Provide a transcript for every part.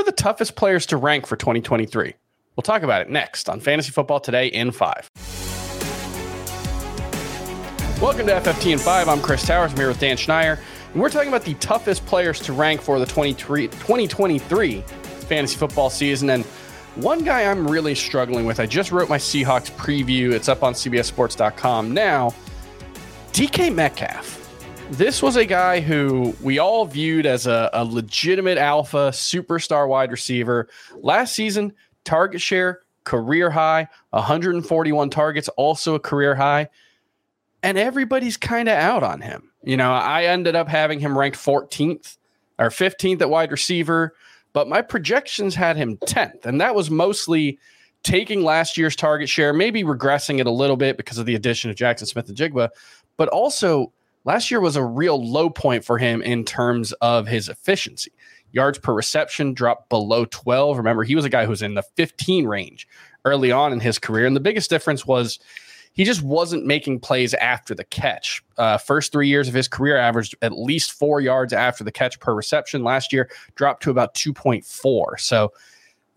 Are the toughest players to rank for 2023? We'll talk about it next on Fantasy Football Today in 5. Welcome to FFT in 5. I'm Chris Towers. I'm here with Dan Schneier. And we're talking about the toughest players to rank for the 2023 fantasy football season. And one guy I'm really struggling with, I just wrote my Seahawks preview. It's up on CBSSports.com now. DK Metcalf this was a guy who we all viewed as a, a, legitimate alpha superstar wide receiver. Last season, target share, career high, 141 targets, also a career high. And everybody's kind of out on him. You know, I ended up having him ranked 14th or 15th at wide receiver, but my projections had him 10th. And that was mostly taking last year's target share, maybe regressing it a little bit because of the addition of Jackson Smith-Njigba, but also last year was a real low point for him in terms of his efficiency. Yards per reception dropped below 12. Remember, he was a guy who was in the 15 range early on in his career. And the biggest difference was he just wasn't making plays after the catch. Uh, first three years of his career averaged at least four yards after the catch per reception. Last year dropped to about 2.4. So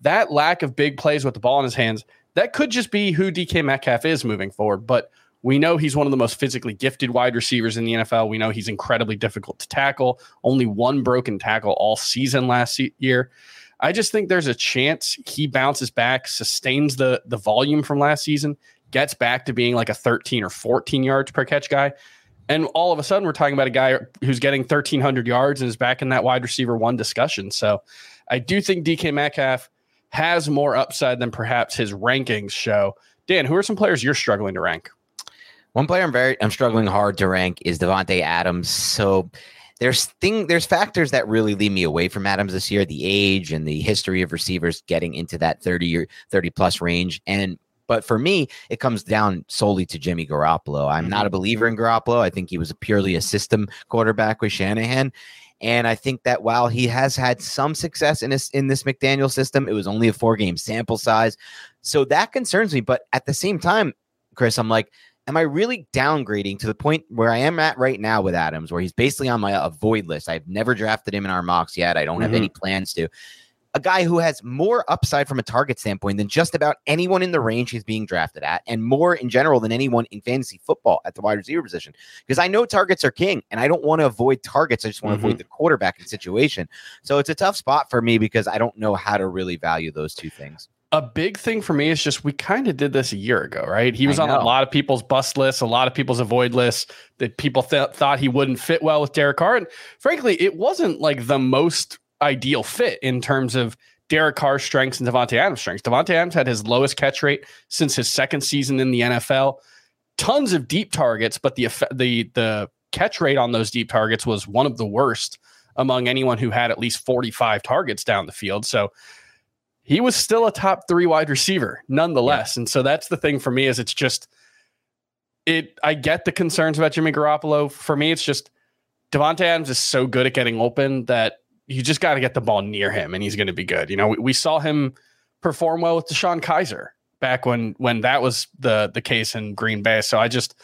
that lack of big plays with the ball in his hands, that could just be who DK Metcalf is moving forward. But we know he's one of the most physically gifted wide receivers in the NFL. We know he's incredibly difficult to tackle. Only one broken tackle all season last year. I just think there's a chance he bounces back, sustains the the volume from last season, gets back to being like a 13 or 14 yards per catch guy. And all of a sudden, we're talking about a guy who's getting 1,300 yards and is back in that wide receiver one discussion. So I do think DK Metcalf has more upside than perhaps his rankings show. Dan, who are some players you're struggling to rank? One player I'm very I'm struggling hard to rank is Davante Adams. So there's thing there's factors that really lead me away from Adams this year, the age and the history of receivers getting into that 30 or 30 plus range. And but for me, it comes down solely to Jimmy Garoppolo. I'm not a mm-hmm. believer in Garoppolo. I think he was a purely a system quarterback with Shanahan. And I think that while he has had some success in this in this McDaniel system, it was only a four game sample size. So that concerns me. But at the same time, Chris, I'm like, am I really downgrading to the point where I am at right now with Adams, where he's basically on my avoid list? I've never drafted him in our mocks yet. I don't mm-hmm. have any mm-hmm. plans to. A guy who has more upside from a target standpoint than just about anyone in the range he's being drafted at, and more in general than anyone in fantasy football at the wide receiver position. Because I know targets are king, and I don't want to avoid targets. I just want to mm-hmm. avoid the quarterback situation. So it's a tough spot for me because I don't know how to really value those two things a big thing for me is just we kind of did this a year ago, right? He was on a lot of people's bust lists, a lot of people's avoid lists that people th- thought he wouldn't fit well with Derek Carr. And frankly, it wasn't like the most ideal fit in terms of Derek Carr's strengths and Davante Adams' strengths. Davante Adams had his lowest catch rate since his second season in the NFL. tons of deep targets, but the the the catch rate on those deep targets was one of the worst among anyone who had at least 45 targets down the field. So he was still a top three wide receiver nonetheless. Yeah. And so that's the thing for me is it's just it I get the concerns about Jimmy Garoppolo. For me, it's just Davante Adams is so good at getting open that you just got to get the ball near him and he's going to be good. You know, we, we, saw him perform well with DeShone Kizer back when when that was the the case in Green Bay. So I just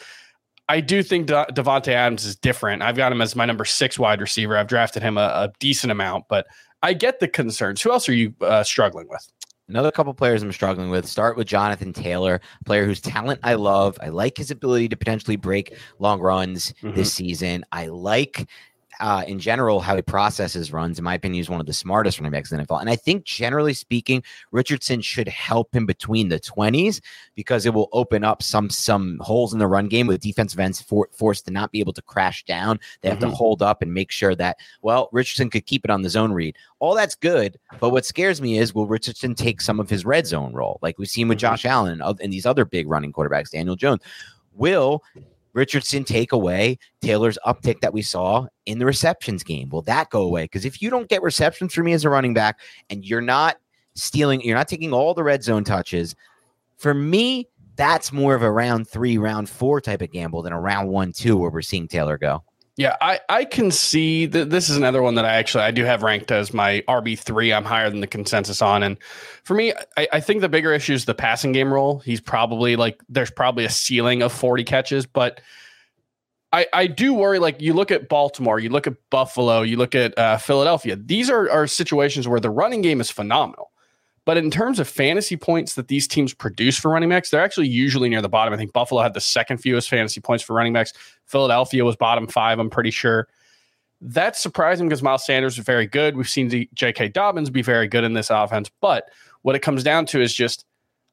I do think De- Davante Adams is different. I've got him as my number six wide receiver. I've drafted him a, a decent amount, but I get the concerns. Who else are you uh, struggling with? Another couple players I'm struggling with. Start with Jonathan Taylor, player whose talent I love. I like his ability to potentially break long runs mm-hmm. this season. I like uh, in general, how he processes runs, in my opinion, he's one of the smartest running backs in the NFL. And I think, generally speaking, Richardson should help him between the 20s because it will open up some some holes in the run game with defensive ends for, forced to not be able to crash down. They have mm-hmm. to hold up and make sure that, well, Richardson could keep it on the zone read. All that's good. But what scares me is will Richardson take some of his red zone role, like we've seen with mm-hmm. Josh Allen and, and these other big running quarterbacks, Daniel Jones? Will Richardson take away Taylor's uptick that we saw in the receptions game. Will that go away? Because if you don't get receptions for me as a running back and you're not stealing, you're not taking all the red zone touches, for me, that's more of a round three, round four type of gamble than a round one, two, where we're seeing Taylor go. Yeah, I, I can see that this is another one that I actually I do have ranked as my RB three. I'm higher than the consensus on, and for me, I, I think the bigger issue is the passing game role. He's probably like there's probably a ceiling of 40 catches, but I I do worry. Like you look at Baltimore, you look at Buffalo, you look at uh, Philadelphia. These are are situations where the running game is phenomenal. But in terms of fantasy points that these teams produce for running backs, they're actually usually near the bottom. I think Buffalo had the second fewest fantasy points for running backs. Philadelphia was bottom five, I'm pretty sure. That's surprising because Miles Sanders is very good. We've seen J.K. Dobbins be very good in this offense. But what it comes down to is just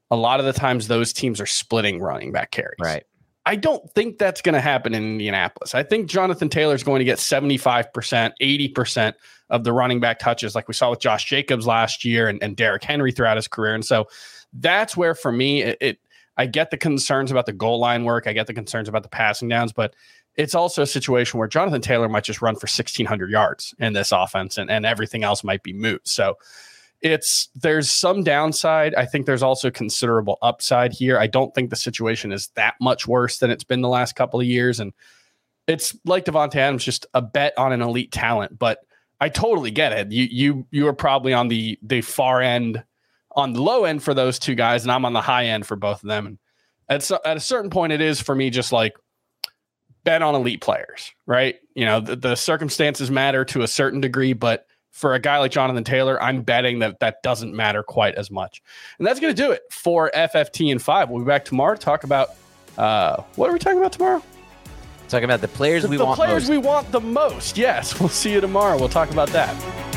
a lot of the times those teams are splitting running back carries. Right. I don't think that's going to happen in Indianapolis. I think Jonathan Taylor is going to get 75%, 80% of the running back touches, like we saw with Josh Jacobs last year and, and Derrick Henry throughout his career. And so that's where, for me, it, it I get the concerns about the goal line work. I get the concerns about the passing downs, but it's also a situation where Jonathan Taylor might just run for 1,600 yards in this offense and, and everything else might be moot. So it's there's some downside. I think there's also considerable upside here. I don't think the situation is that much worse than it's been the last couple of years. And it's like Davante Adams, just a bet on an elite talent. But I totally get it. You you you are probably on the the far end, on the low end for those two guys, and I'm on the high end for both of them. And at at a certain point, it is for me just like bet on elite players, right? You know, the, the circumstances matter to a certain degree, but for a guy like Jonathan Taylor, I'm betting that that doesn't matter quite as much. And that's going to do it for FFT and five. We'll be back tomorrow to talk about uh, what are we talking about tomorrow? Talking about the players the, we the want. The players most. we want the most. Yes, we'll see you tomorrow. We'll talk about that.